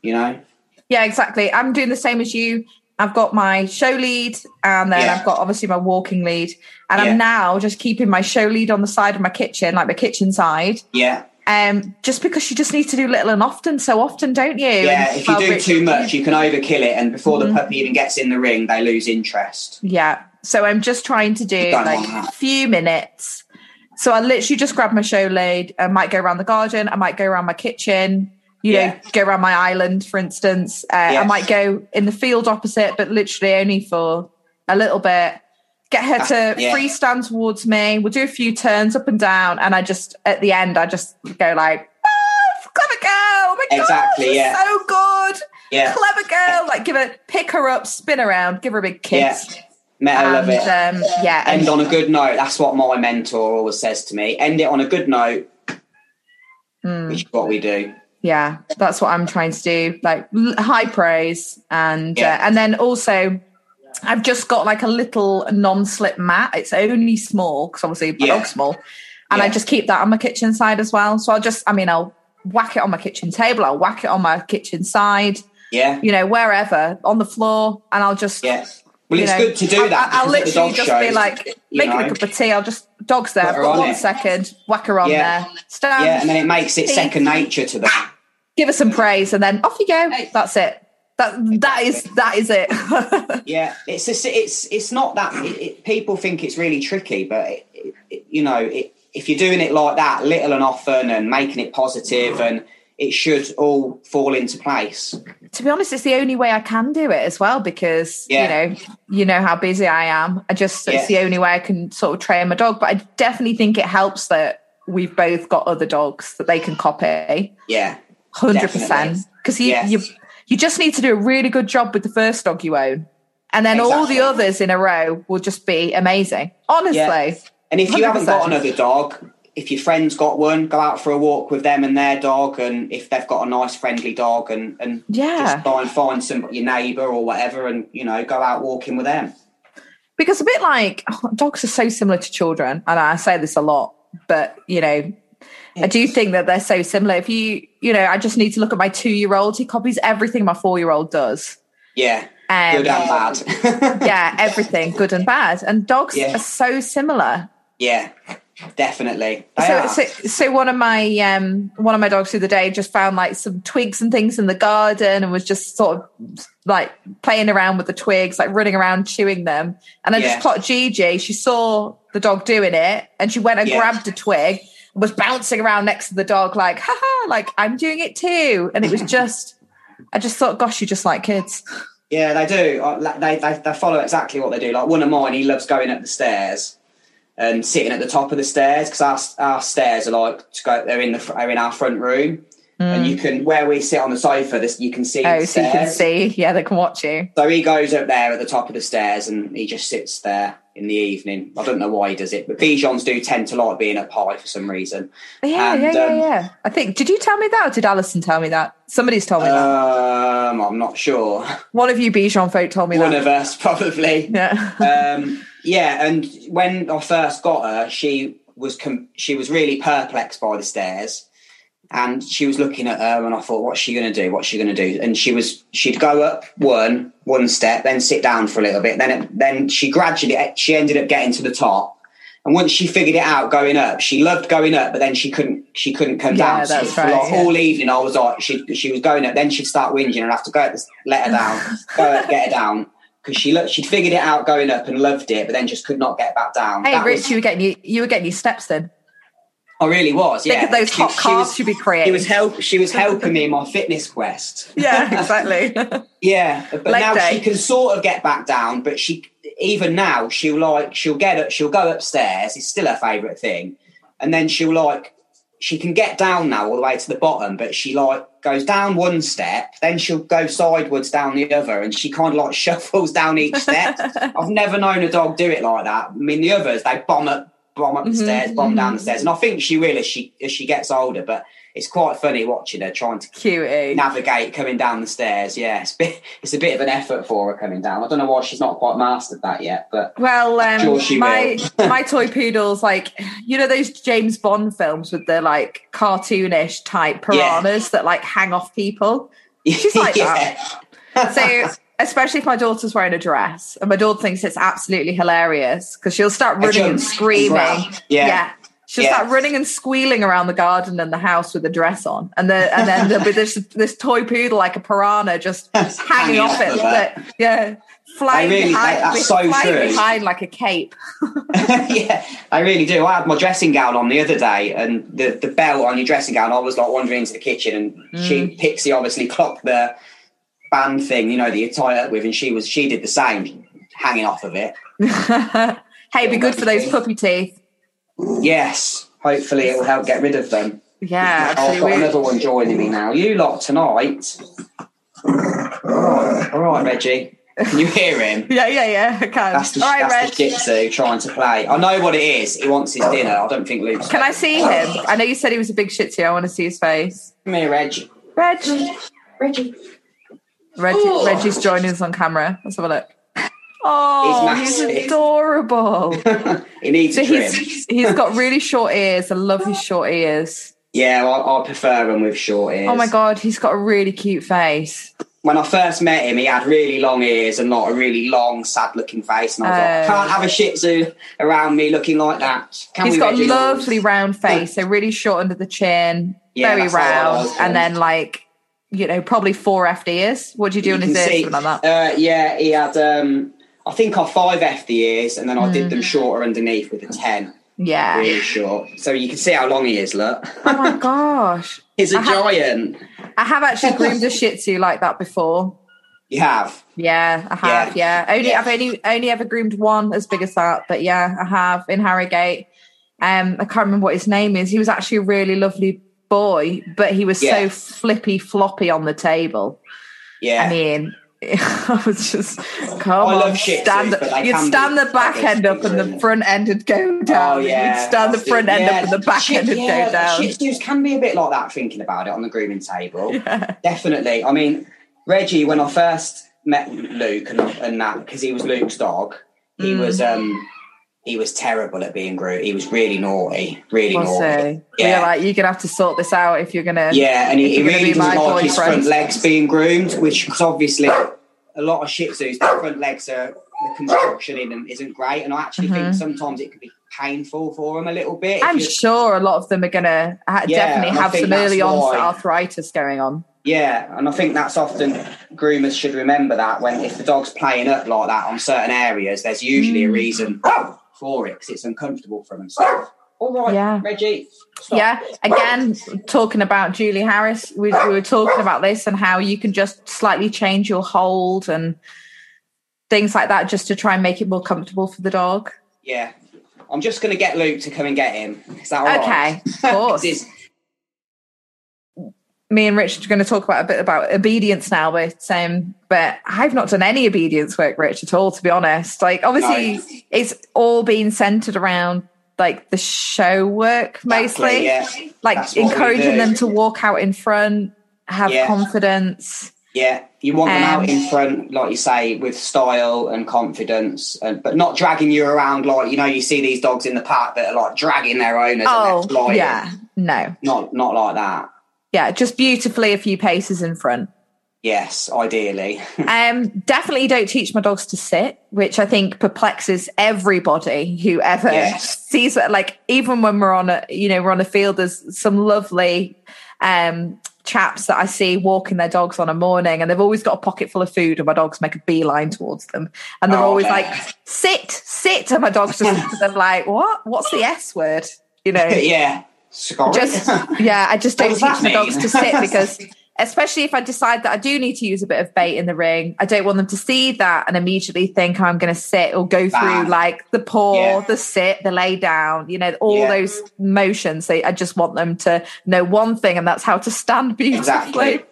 You know. Yeah, exactly. I'm doing the same as you. I've got my show lead and then Yeah. I've got obviously my walking lead. And Yeah. I'm now just keeping my show lead on the side of my kitchen, like my kitchen side. Yeah. Um, just because you just need to do little and often, so often, don't you? Yeah, And if you do Rich- too much, you can overkill it, and before Mm-hmm. the puppy even gets in the ring, they lose interest. Yeah. So I'm just trying to do like a few minutes. So I literally just grab my show lead. I might go around the garden. I might go around my kitchen. You Yeah. know, go around my island, for instance. Uh, I might go in the field opposite, but literally only for a little bit. Get her to Ah, yeah. freestand towards me. We'll do a few turns up and down, and I just at the end, I just go like, "Oh, clever girl! Oh my Exactly, gosh, yeah. so good, Yeah, clever girl!" Like, give her, pick her up, spin around, give her a big kiss. yeah. Meta love And it. um, yeah, and End on a good note. That's what my mentor always says to me. End it on a good note, Mm. which is what we do. Yeah, that's what I'm trying to do. Like high praise, and Yeah. uh, and then also, I've just got like a little non-slip mat. It's only small because obviously my Yeah. dog's small, and I just keep that on my kitchen side as well. So I'll just, I mean, I'll whack it on my kitchen table. I'll whack it on my kitchen side. Yeah, You know, wherever on the floor, and I'll just yeah. Well, it's know, good to do that. I, will literally just shows, be like, making know, a cup of tea. I'll just dog's there. Put I've got on one it. second. Whack her on Yeah. there. Stand. Yeah, and then it makes it second nature to them. Give us some praise and then off you go. That's it. That that is that is it. *laughs* Yeah, it's a, it's it's not that it, it, people think it's really tricky, but it, you know, it, if you're doing it like that, little and often, and making it positive, and it should all fall into place. to be honest it's the only way i can do it as well because Yeah. you know you know how busy i am. I just Yeah. it's the only way i can sort of train my dog but i definitely think it helps that we've both got other dogs that they can copy. Yeah, 100% because you, Yes. you you just need to do a really good job with the first dog you own and then all the others in a row will just be amazing honestly Yeah. and if you haven't got another dog, if your friend's got one, go out for a walk with them and their dog, and if they've got a nice friendly dog, and and Yeah. just try and find some your neighbour or whatever, and you know, go out walking with them. because a bit like oh, dogs are so similar to children and i say this a lot but you know i do think that they're so similar if you you know i just need to look at my two year old he copies everything my four year old does Yeah, um, good and bad. *laughs* yeah everything good and bad and dogs Yeah. are so similar yeah, definitely. So, so so one of my um one of my dogs through the day just found like some twigs and things in the garden and was just sort of like playing around with the twigs like running around chewing them and i Yeah. just caught gigi she saw the dog doing it and she went and Yeah. grabbed a twig was bouncing around next to the dog like haha like i'm doing it too and it was just i just thought gosh you just like kids Yeah, they do. They, they they follow exactly what they do. Like one of mine, he loves going up the stairs and sitting at the top of the stairs because our, our stairs are like to go. They're in the are in our front room, and you mm. can where we sit on the sofa. This you can see. oh so you can see yeah they can watch you So he goes up there at the top of the stairs and he just sits there in the evening. I don't know why he does it, but Bichons do tend to like being up high for some reason. yeah And, yeah yeah um, yeah i think did you tell me that or did alison tell me that somebody's told me that Um, I'm not sure. One of you Bichon folk told me that. One that. of us *laughs* probably. yeah. um, yeah, and when I first got her, she was com- she was really perplexed by the stairs, and she was looking at her, and I thought, what's she going to do? What's she going to do? And she was she'd go up one one step, then sit down for a little bit, then it, then she gradually she ended up getting to the top. And once she figured it out going up, she loved going up, but then she couldn't she couldn't come Yeah, down. That's for right, like yeah. all evening I was like she she was going up, then she'd start whinging and I'd have to go up, let her down, go up, get her down. Because she looked, she'd figured it out going up and loved it, but then just could not get back down. Hey, That Rich, was- you were getting you, you were getting your steps then. I really was. Yeah, Think of those She- hot she carbs was- you'd be She creating. was help. She was *laughs* helping me in my fitness quest. yeah, *laughs* exactly. Yeah, but Leg now day. she can sort of get back down. But she, even now, she'll like she'll get up. She'll go upstairs. It's still her favourite thing, and then she'll like she can get down now all the way to the bottom. But she like goes down one step, then she'll go sideways down the other, and she kind of like *laughs* shuffles down each step. I've never known a dog do it like that. I mean, the others they bomb up, bomb up the Mhm, stairs, bomb down the stairs, and I think she will as she as she gets older. But it's quite funny watching her trying to Cutie. navigate coming down the stairs. Yeah, it's, a bit, *laughs* it's a bit of an effort for her coming down. I don't know why she's not quite mastered that yet, but Well, um, Sure my *laughs* my toy poodle's like you know those James Bond films with the like cartoonish type piranhas that like hang off people. *laughs* She's like that. So especially if my daughter's wearing a dress and my daughter thinks it's absolutely hilarious because she'll start running and screaming. grab. Yeah. She'll Yeah. start running and squealing around the garden and the house with a dress on, and the and then there'll be this this toy poodle like a piranha just hanging *laughs* Hanging off it. That, yeah, flying really- behind, that's so flying behind like a cape. *laughs* yeah, I really do. I had my dressing gown on the other day, and the, the belt on your dressing gown. I was like wandering into the kitchen, and Mm. she Pixie obviously clocked the band thing, you know, that you tie up with, and she was she did the same, hanging off of it. *laughs* hey, be good for those puppy teeth. Yes, hopefully it will help get rid of them. Yeah, Oh, I've got absolutely. another one joining me now. You lot tonight. All right, all right, Reggie. Can you hear him? *laughs* Yeah, yeah, yeah. I can. That's the, All right, that's Reg. the Shih trying to play. I know what it is. He wants his dinner. I don't think Luke's. Can I see him? I know you said he was a big shih tzu. I want to see his face. Come here, Reg. Reg. Reggie. Reggie, oh. Reggie's joining us on camera. Let's have a look. Oh, He's he's, adorable. *laughs* he needs So a trim. he's he's got really short ears. I love his short ears. Yeah, I, I prefer him with short ears. Oh my god, he's got a really cute face. When I first met him, he had really long ears and not a really long, sad-looking face, and I was like, Oh. I can't have a Shih Tzu around me looking like that. Can He's got a lovely round face, so really short under the chin, Yeah, very that's how I round, and then like you know probably four FDs. What do you do You on his ears? see- like that. Uh, yeah, he had. Um, I think I five FDs, and then I Mm. did them shorter underneath with a ten, Yeah. really short. So you can see how long he is. Look, Oh my *laughs* gosh. he's a I have- giant. I have actually groomed a Shih Tzu like that before. You have. Yeah, I have. Yeah, only Yeah. I've only only ever groomed one as big as that, but yeah, I have in Harrogate. Um, I can't remember what his name is. He was actually a really lovely boy, but he was Yeah. so flippy floppy on the table. Yeah. I mean. *laughs* I was just come I on, stand. but they you'd stand the back end up and the front end would go down. Oh yeah, You'd stand the front end Yeah, up and the back Shih- end would yeah, go down. Shih Tzus can be a bit like that. Thinking about it on the grooming table, *laughs* Yeah. definitely. I mean, Reggie, when I first met Luke and, and that because he was Luke's dog, he Mm. was um he was terrible at being groomed. He was really naughty, really We'll naughty. Yeah. Like, you're gonna have to sort this out if you're gonna. Yeah, and he, he really doesn't like his front legs being groomed, which because obviously a lot of Shih Tzus, their front legs are the construction in them isn't great, and I actually think sometimes it can be painful for them a little bit. Mm-hmm. I'm sure a lot of them are gonna ha- Yeah, definitely have some early onset arthritis going on. Yeah, and I think that's often groomers should remember that when if the dog's playing up like that on certain areas, there's usually Mm. a reason for it because it's uncomfortable for. So, all right, Yeah. Reggie. Stop. Yeah. Again, talking about Julie Harris, we, we were talking about this and how you can just slightly change your hold and things like that just to try and make it more comfortable for the dog. yeah. I'm just going to get Luke to come and get him. Is that all right? Okay, of *laughs* course. Me and Rich are going to talk about a bit about obedience now, but um, but I've not done any obedience work, Rich, at all. To be honest, like obviously No. it's all been centered around like the show work mostly, Exactly, yeah. like That's encouraging them to walk out in front, have Yeah. confidence. Yeah, you want them Um, out in front, like you say, with style and confidence, and, but not dragging you around like you know. You see these dogs in the park that are like dragging their owners. Oh, yeah, no, not not like that. Yeah, just beautifully a few paces in front. Yes, ideally. *laughs* Um, definitely don't teach my dogs to sit, which I think perplexes everybody who ever Yes. *laughs* sees it. Like even when we're on a, you know, we're on a field, there's some lovely um chaps that I see walking their dogs on a morning, and they've always got a pocket full of food, and my dogs make a beeline towards them, and they're Oh, always yeah. like, "Sit, sit," and my dogs just look at them like, "What? What's the S word?" You know, *laughs* yeah, sorry. just yeah i just don't teach my dogs to sit *laughs* because especially if i decide that i do need to use a bit of bait in the ring i don't want them to see that and immediately think i'm going to sit or go through Bam. like the paw Yeah. the sit the lay down you know all Yeah. those motions So i just want them to know one thing and that's how to stand *laughs* beautifully exactly.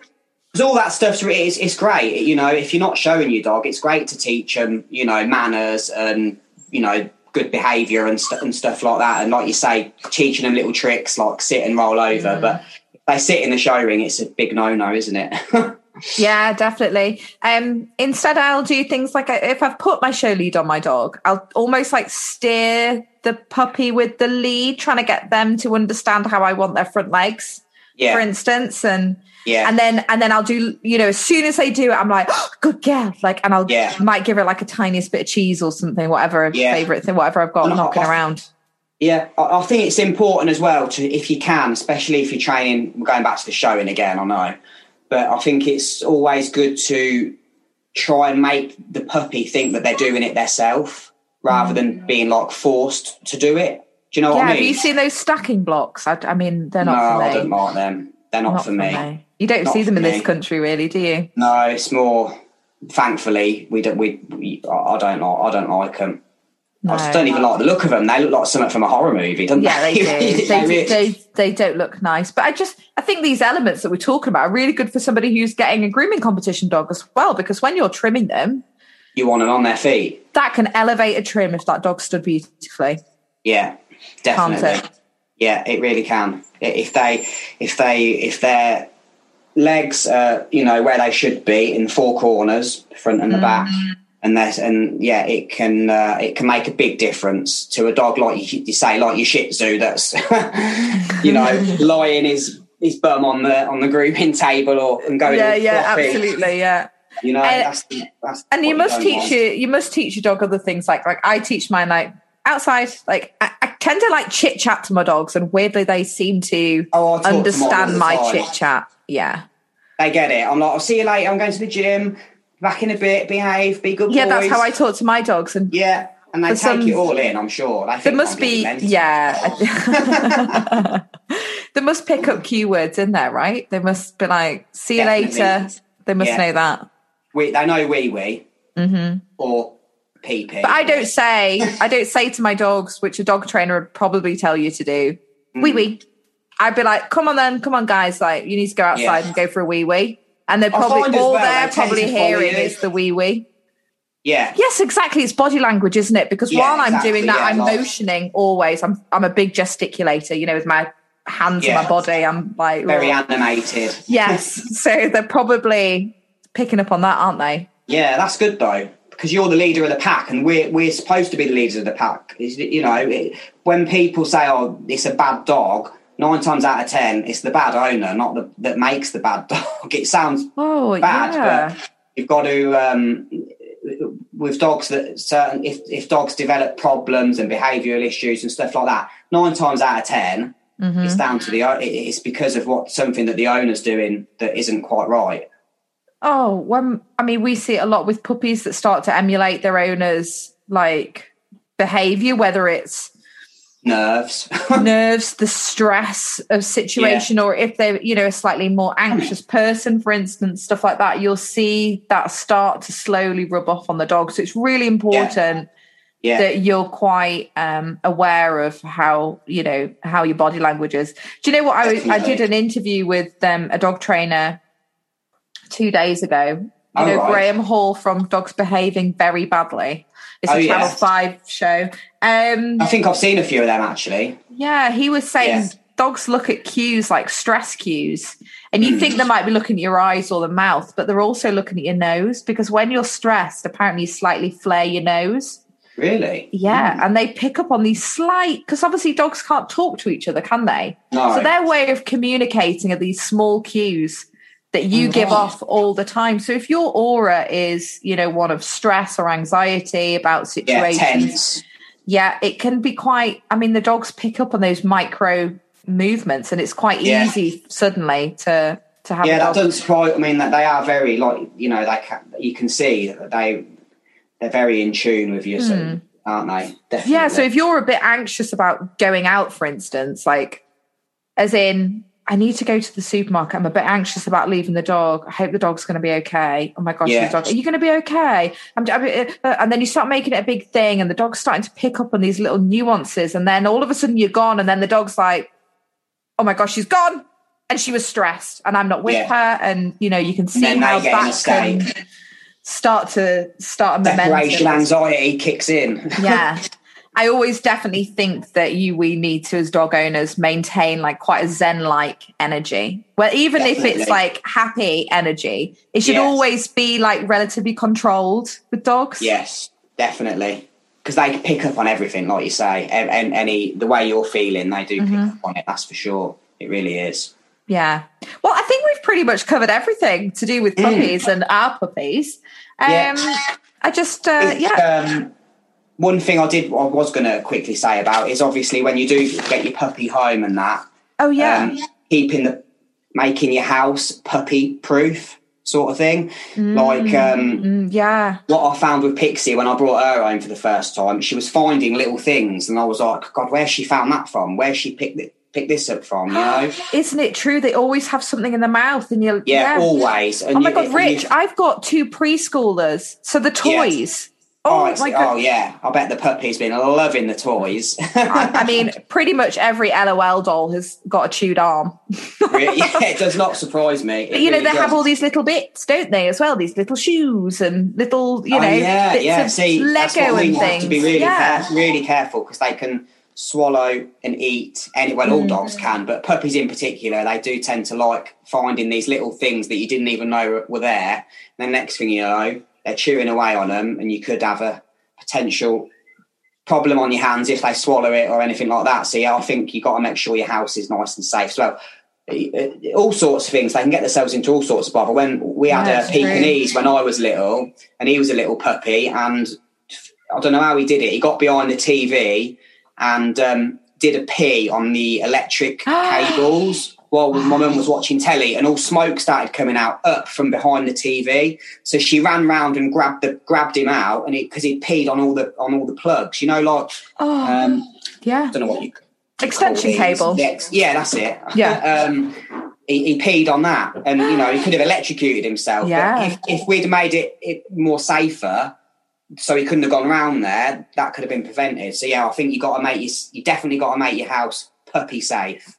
Because all that stuff is it's great. You know, if you're not showing your dog, it's great to teach them. You know, manners and you know good behaviour and, st- and stuff like that. And like you say, teaching them little tricks like sit and roll over. Mm. But they sit in the show ring, it's a big no no, isn't it? *laughs* Yeah, definitely. Um, instead, I'll do things like if I've put my show lead on my dog, I'll almost like steer the puppy with the lead, trying to get them to understand how I want their front legs, yeah, for instance, and yeah, and then and then I'll do you know as soon as they do it, I'm like oh, good girl, like, and I'll Yeah. might give her like a tiniest bit of cheese or something, whatever Yeah. favorite thing, whatever I've got And knocking I- around. yeah. I, I think it's important as well to, if you can, especially if you're training. We're going back to the showing again, I know, but I think it's always good to try and make the puppy think that they're doing it themselves rather than mm. being like forced to do it. Do you know Yeah, what I have you seen those stacking blocks? I, I mean, they're not no, for I don't like them. They're not, Not for me. You don't Not see them in this country, really, do you? No, it's more. Thankfully, we don't. We, we I don't like. I don't like them. I just don't even like the look of them. They look like something from a horror movie, don't Yeah, they do. they? they, do *laughs* they, they don't look nice. But I just, I think these elements that we're talking about are really good for somebody who's getting a grooming competition dog as well, because when you're trimming them, you want them on their feet. that can elevate a trim if that dog stood beautifully. Yeah, definitely. Yeah, it really can. If they, if they, if their legs, are, you know, where they should be in four corners, front and the back, Mm. and that's and yeah, it can uh, it can make a big difference to a dog like you, you say, like your Shih Tzu, that's *laughs* you know *laughs* lying his his bum on the on the grooming table or and going yeah, yeah, floppy. absolutely, yeah. You know, And- that's, that's And you must teach your, you must teach your dog other things like, like I teach mine like outside. Like tend to like chit chat to my dogs, and weirdly they seem to Oh, talk to understand my chit chat. Yeah. They get it. I'm like, I'll see you later. I'm going to the gym. Back in a bit. Behave. Be good. Yeah, that's how I talk to my dogs. And Yeah, and they take some- it all in. I'm sure. They there must be, yeah. *laughs* they must pick up keywords in there, right? They must be like, see you Definitely. later. They must Yeah. know that. we, they know wee wee mm-hmm. or pee pee. But I don't say, I don't say to my dogs, which a dog trainer would probably tell you to do, Mm. wee wee. I'd be like, come on then, come on guys, like you need to go outside Yeah. and go for a wee wee. And they're probably all well, they're probably hearing is the wee wee. Yeah, Yes, exactly. It's body language, isn't it? Because Yeah, while I'm exactly, doing that, yeah, I'm like- motioning always. I'm I'm a big gesticulator, you know, with my hands Yeah. and my body. I'm like very "Ugh." animated. Yes. so they're probably picking up on that, aren't they? Yeah, that's good though because you're the leader of the pack, and we're we're supposed to be the leaders of the pack. Is You know, it, when people say, "Oh, it's a bad dog," nine times out of ten, it's the bad owner, not the that makes the bad *laughs* dog. It sounds Oh bad, yeah. but you've got to um, with dogs that certain if if dogs develop problems and behavioural issues and stuff like that, nine times out of 10 Mm-hmm. it's down to the it's because of what something that the owner's doing that isn't quite right. Oh, when I mean, we see it a lot with puppies that start to emulate their owners' like behavior, whether it's Nerves. *laughs* nerves, the stress of situation, or if they're, you know, a slightly more anxious *clears throat* person, for instance, stuff like that, you'll see that start to slowly rub off on the dog. So it's really important yeah. that you're quite um, aware of how, you know, how your body language is. Do you know what? I, was- I did an interview with um, a dog trainer two days ago. You Oh, know, right. Graham Hall from Dogs Behaving Very Badly. It's Oh, a Channel yeah. 5 show. Um, I think I've seen a few of them actually. yeah, he was saying Yeah. dogs look at cues like stress cues, and Hmm. you think they might be looking at your eyes or the mouth, but they're also looking at your nose because when you're stressed, apparently you slightly flare your nose. Really? Yeah, and they pick up on these slight because obviously dogs can't talk to each other, can they? No. So their way of communicating are these small cues that you give mm-hmm. off all the time. So if your aura is, you know, one of stress or anxiety about yeah, situations, tense. yeah, it can be quite. I mean, the dogs pick up on those micro movements, and it's quite Yeah. easy suddenly to to have. Yeah, that doesn't surprise. I mean, that they are very like you know they can, you can see that they they're very in tune with you, so, hmm. aren't they? Definitely. Yeah, so if you're a bit anxious about going out, for instance, like as in, I need to go to the supermarket. I'm a bit anxious about leaving the dog. I hope the dog's going to be okay. Oh my gosh, dog, are you going to be okay? I'm, I'm- uh, and then you start making it a big thing, and the dog's starting to pick up on these little nuances, and then all of a sudden you're gone, and then the dog's like, "Oh my gosh, she's gone." And she was stressed, and I'm not with Yeah. her. And you know, you can see how get in a that can start to start a momentum. separation anxiety kicks in. yeah *laughs* I always definitely think that you we need to as dog owners maintain like quite a zen like energy. Well, even if it's like happy energy, it should Yes. always be like relatively controlled with dogs. Yes, definitely. Because they pick up on everything, like you say, and, and any the way you're feeling, they do Mm-hmm. pick up on it. That's for sure. It really is. Yeah. Well, I think we've pretty much covered everything to do with puppies and our puppies. Um, Mm. Yeah. I just, uh, It's, yeah. Um, one thing I did, I was going to quickly say about is obviously when you do get your puppy home and that, oh, yeah. um, keeping the making your house puppy proof sort of thing. Like um, Mm, yeah. what I found with Pixie when I brought her home for the first time, she was finding little things, and I was like, God, where she found that from? Where she picked it? Picked this up from, you know? *gasps* Isn't it true? They always have something in their mouth and you're, Yeah, always. And Oh my you- God, Rich, I've got two preschoolers. So the toys. Oh, Oh, my oh yeah, I bet the puppy's been loving the toys. I, *laughs* mean, pretty much every LOL doll has got a chewed arm. Really, *laughs* yeah, it does not surprise me. But, you know, really they have all these little bits, don't they, as well? These little shoes and little, you Oh, know, yeah, bits yeah. of See, Lego and have things. to be really, yeah. care- really careful because they can swallow and eat. Any well, Mm. all dogs can, but puppies in particular, they do tend to like finding these little things that you didn't even know were there. And the next thing you know, they're chewing away on them, and you could have a potential problem on your hands if they swallow it or anything like that. So yeah, I think you've got to make sure your house is nice and safe. So. uh, All sorts of things. They can get themselves into all sorts of bother. When we had Yeah, a. Pekingese when I was little, and he was a little puppy, and I don't know how he did it. He got behind the TV and um, did a pee on the electric *gasps* cables while my mum was watching telly, and all smoke started coming out up from behind the TV. So she ran round and grabbed the grabbed him out, and because he'd peed on all the on all the plugs. You know, like Oh, um, yeah. I don't know what you Extension cable. Yeah, that's it. *laughs* Yeah. um, he, he peed on that, and you know he could have electrocuted himself. Yeah. If, if we'd made it, it more safer, so he couldn't have gone around there, that could have been prevented. So yeah, I think you got to make your, you definitely got to make your house puppy safe.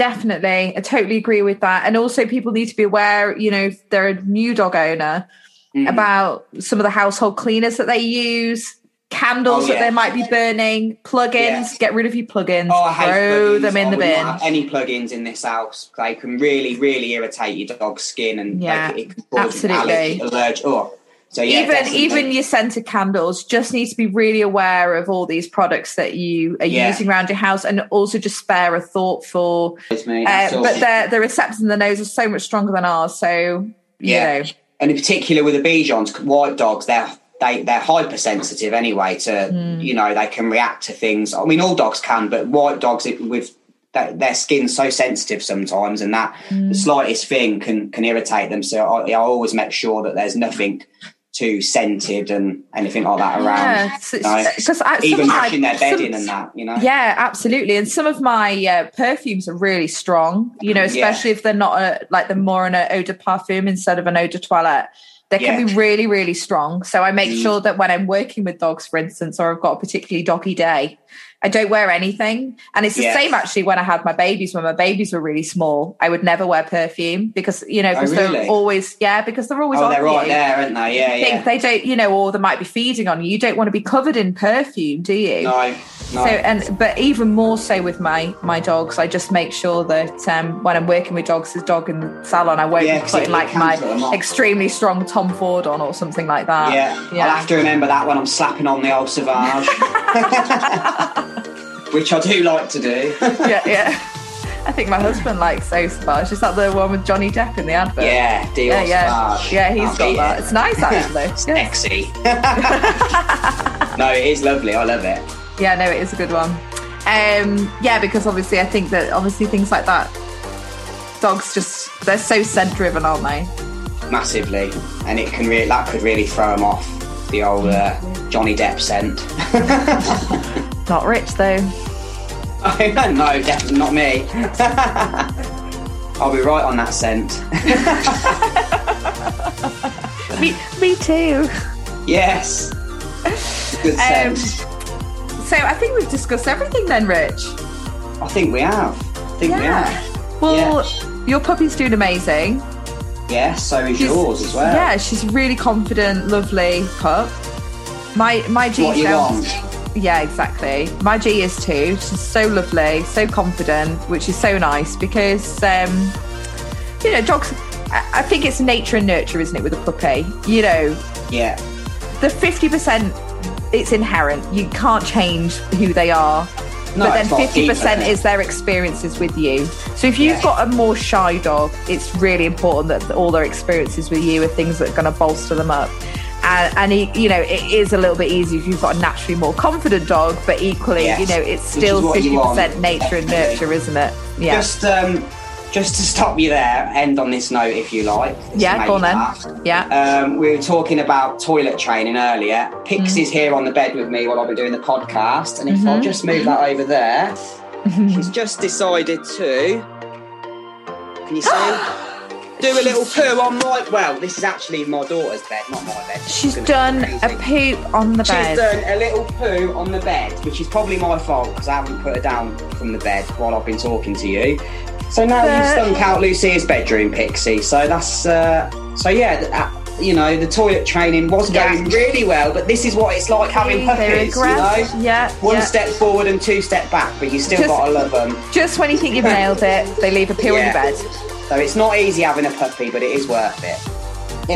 Definitely. I totally agree with that. And also, people need to be aware, you know, if they're a new dog owner, Mm. about some of the household cleaners that they use, candles Oh, that they might be burning, plugins. Yeah. Get rid of your plugins, Oh, I hate throw plugins. them in I the bin. any plugins in this house. They can really, really irritate your dog's skin, and Yeah, like, it can cause absolutely. allergy. Oh, so yeah, even definitely. even your scented candles just need to be really aware of all these products that you are Yeah. using around your house and also just spare a thought for me, uh, but the the receptors in the nose are so much stronger than ours so you Yeah. know and in particular with the Bichons, white dogs, they're they they're hypersensitive anyway. To Hmm. you know, they can react to things. I mean, all dogs can, but white dogs it, with that, their skin's so sensitive sometimes, and that Hmm. the slightest thing can can irritate them. So I, I always make sure that there's nothing too scented and anything like that around. yeah so- you know. because I, some Even my- matching their some- bedding and that, you know. yeah absolutely and some of my uh, perfumes are really strong you know Yeah. especially if they're not a, like they're more an eau de parfum instead of an eau de toilette they can be really really strong so i make Mm. sure that when i'm working with dogs for instance or i've got a particularly doggy day i don't wear anything and it's the Yeah. same actually when i had my babies when my babies were really small i would never wear perfume because you know Oh, because really? they're always yeah because they're always Oh, on they're right there, aren't they? Yeah, think yeah. they don't you know or they might be feeding on you you don't want to be covered in perfume do you No, so and but even more so with my my dogs, I just make sure that um, when I'm working with dogs, as dog in the salon, I won't Yeah, be putting like my put them off. extremely strong Tom Ford on or something like that. Yeah, yeah. I'll have to remember that when I'm slapping on the old Sauvage, *laughs* *laughs* which I do like to do. yeah, *laughs* yeah. I think my husband likes Ace Sauvage. Is that the one with Johnny Depp in the advert? yeah, Dior yeah, yeah, yeah. He's I'll got that. it. It's nice actually. yeah. Sexy. no, it is lovely. I love it. Yeah, no, it is a good one. Um, yeah, because obviously I think that obviously things like that, dogs just they're so scent driven, aren't they? Massively, and it can really that could really throw them off the old uh, Johnny Depp scent. *laughs* *laughs* Not rich though. *laughs* no, definitely not me. I'll be right on that scent. me, me too. yes, good Um, scent. So I think we've discussed everything then, Rich. I think we have. I think we Yeah. have. Well, your puppy's doing amazing. Yeah, so is She's- yours as well. Yeah, she's a really confident, lovely pup. My my What you G-Stone. want? Yeah, exactly. My G is too. She's so lovely, so confident, which is so nice because, um, you know, dogs. I think it's nature and nurture, isn't it, with a puppy? You know, yeah. The fifty percent, it's inherent. You can't change who they are. No, but then fifty percent is their experiences with you. So if you've yeah. got a more shy dog, it's really important that all their experiences with you are things that are going to bolster them up and, and you know it is a little bit easier if you've got a naturally more confident dog but equally yes. you know it's still 50% nature and nurture isn't it yeah just um just to stop you there end on this note if you like yeah go on then yeah um, we were talking about toilet training earlier pixie's mm-hmm. here on the bed with me while i've been doing the podcast and if mm-hmm. i'll just move that over there *laughs* she's just decided to can you see *gasps* do a little poo on my. Well, this is actually my daughter's bed, not my bed. She's done a poop on the bed. She's done a little poo on the bed, which is probably my fault because I haven't put her down from the bed while I've been talking to you. So now you've stunk out Lucia's bedroom, Pixie. So that's. Uh, so yeah. Uh, you know, the toilet training was going yeah. really well, but this is what it's like having puppies. You know, yeah, one yeah. step forward and two step back, but you still just, gotta love them. Just when you think you've *laughs* nailed it, they leave a poo yeah. in your bed. So it's not easy having a puppy, but it is worth it.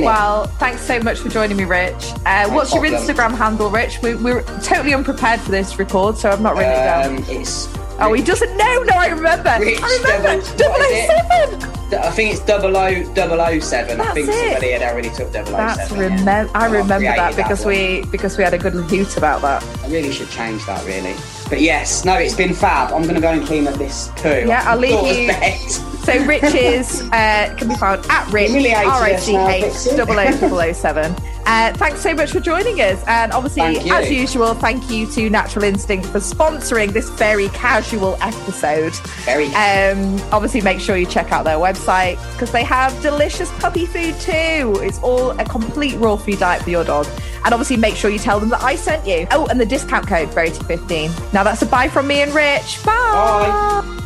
Well, thanks so much for joining me, Rich. Uh, no what's problem. your Instagram handle, Rich? We, are totally unprepared for this record, so I've not written um, it down. It's oh, he doesn't know. No, I remember. Rich I remember. Double, 007. I think it's double O double O seven. I think it. somebody had already took double O That's remember. Yeah. I remember that because that we because we had a good hoot about that. I really should change that, really. But yes, no, it's been fab. I'm going to go and clean up this poo. Yeah, I'll *laughs* leave you. So Rich's uh, can be found at Rich R I C H 00007. Uh, thanks so much for joining us. And obviously, as usual, thank you to Natural Instinct for sponsoring this very casual episode. Very. Um, obviously, make sure you check out their website because they have delicious puppy food too. It's all a complete raw food diet for your dog. And obviously, make sure you tell them that I sent you. Oh, and the discount code, Verity15. Now, that's a bye from me and Rich. Bye. Bye.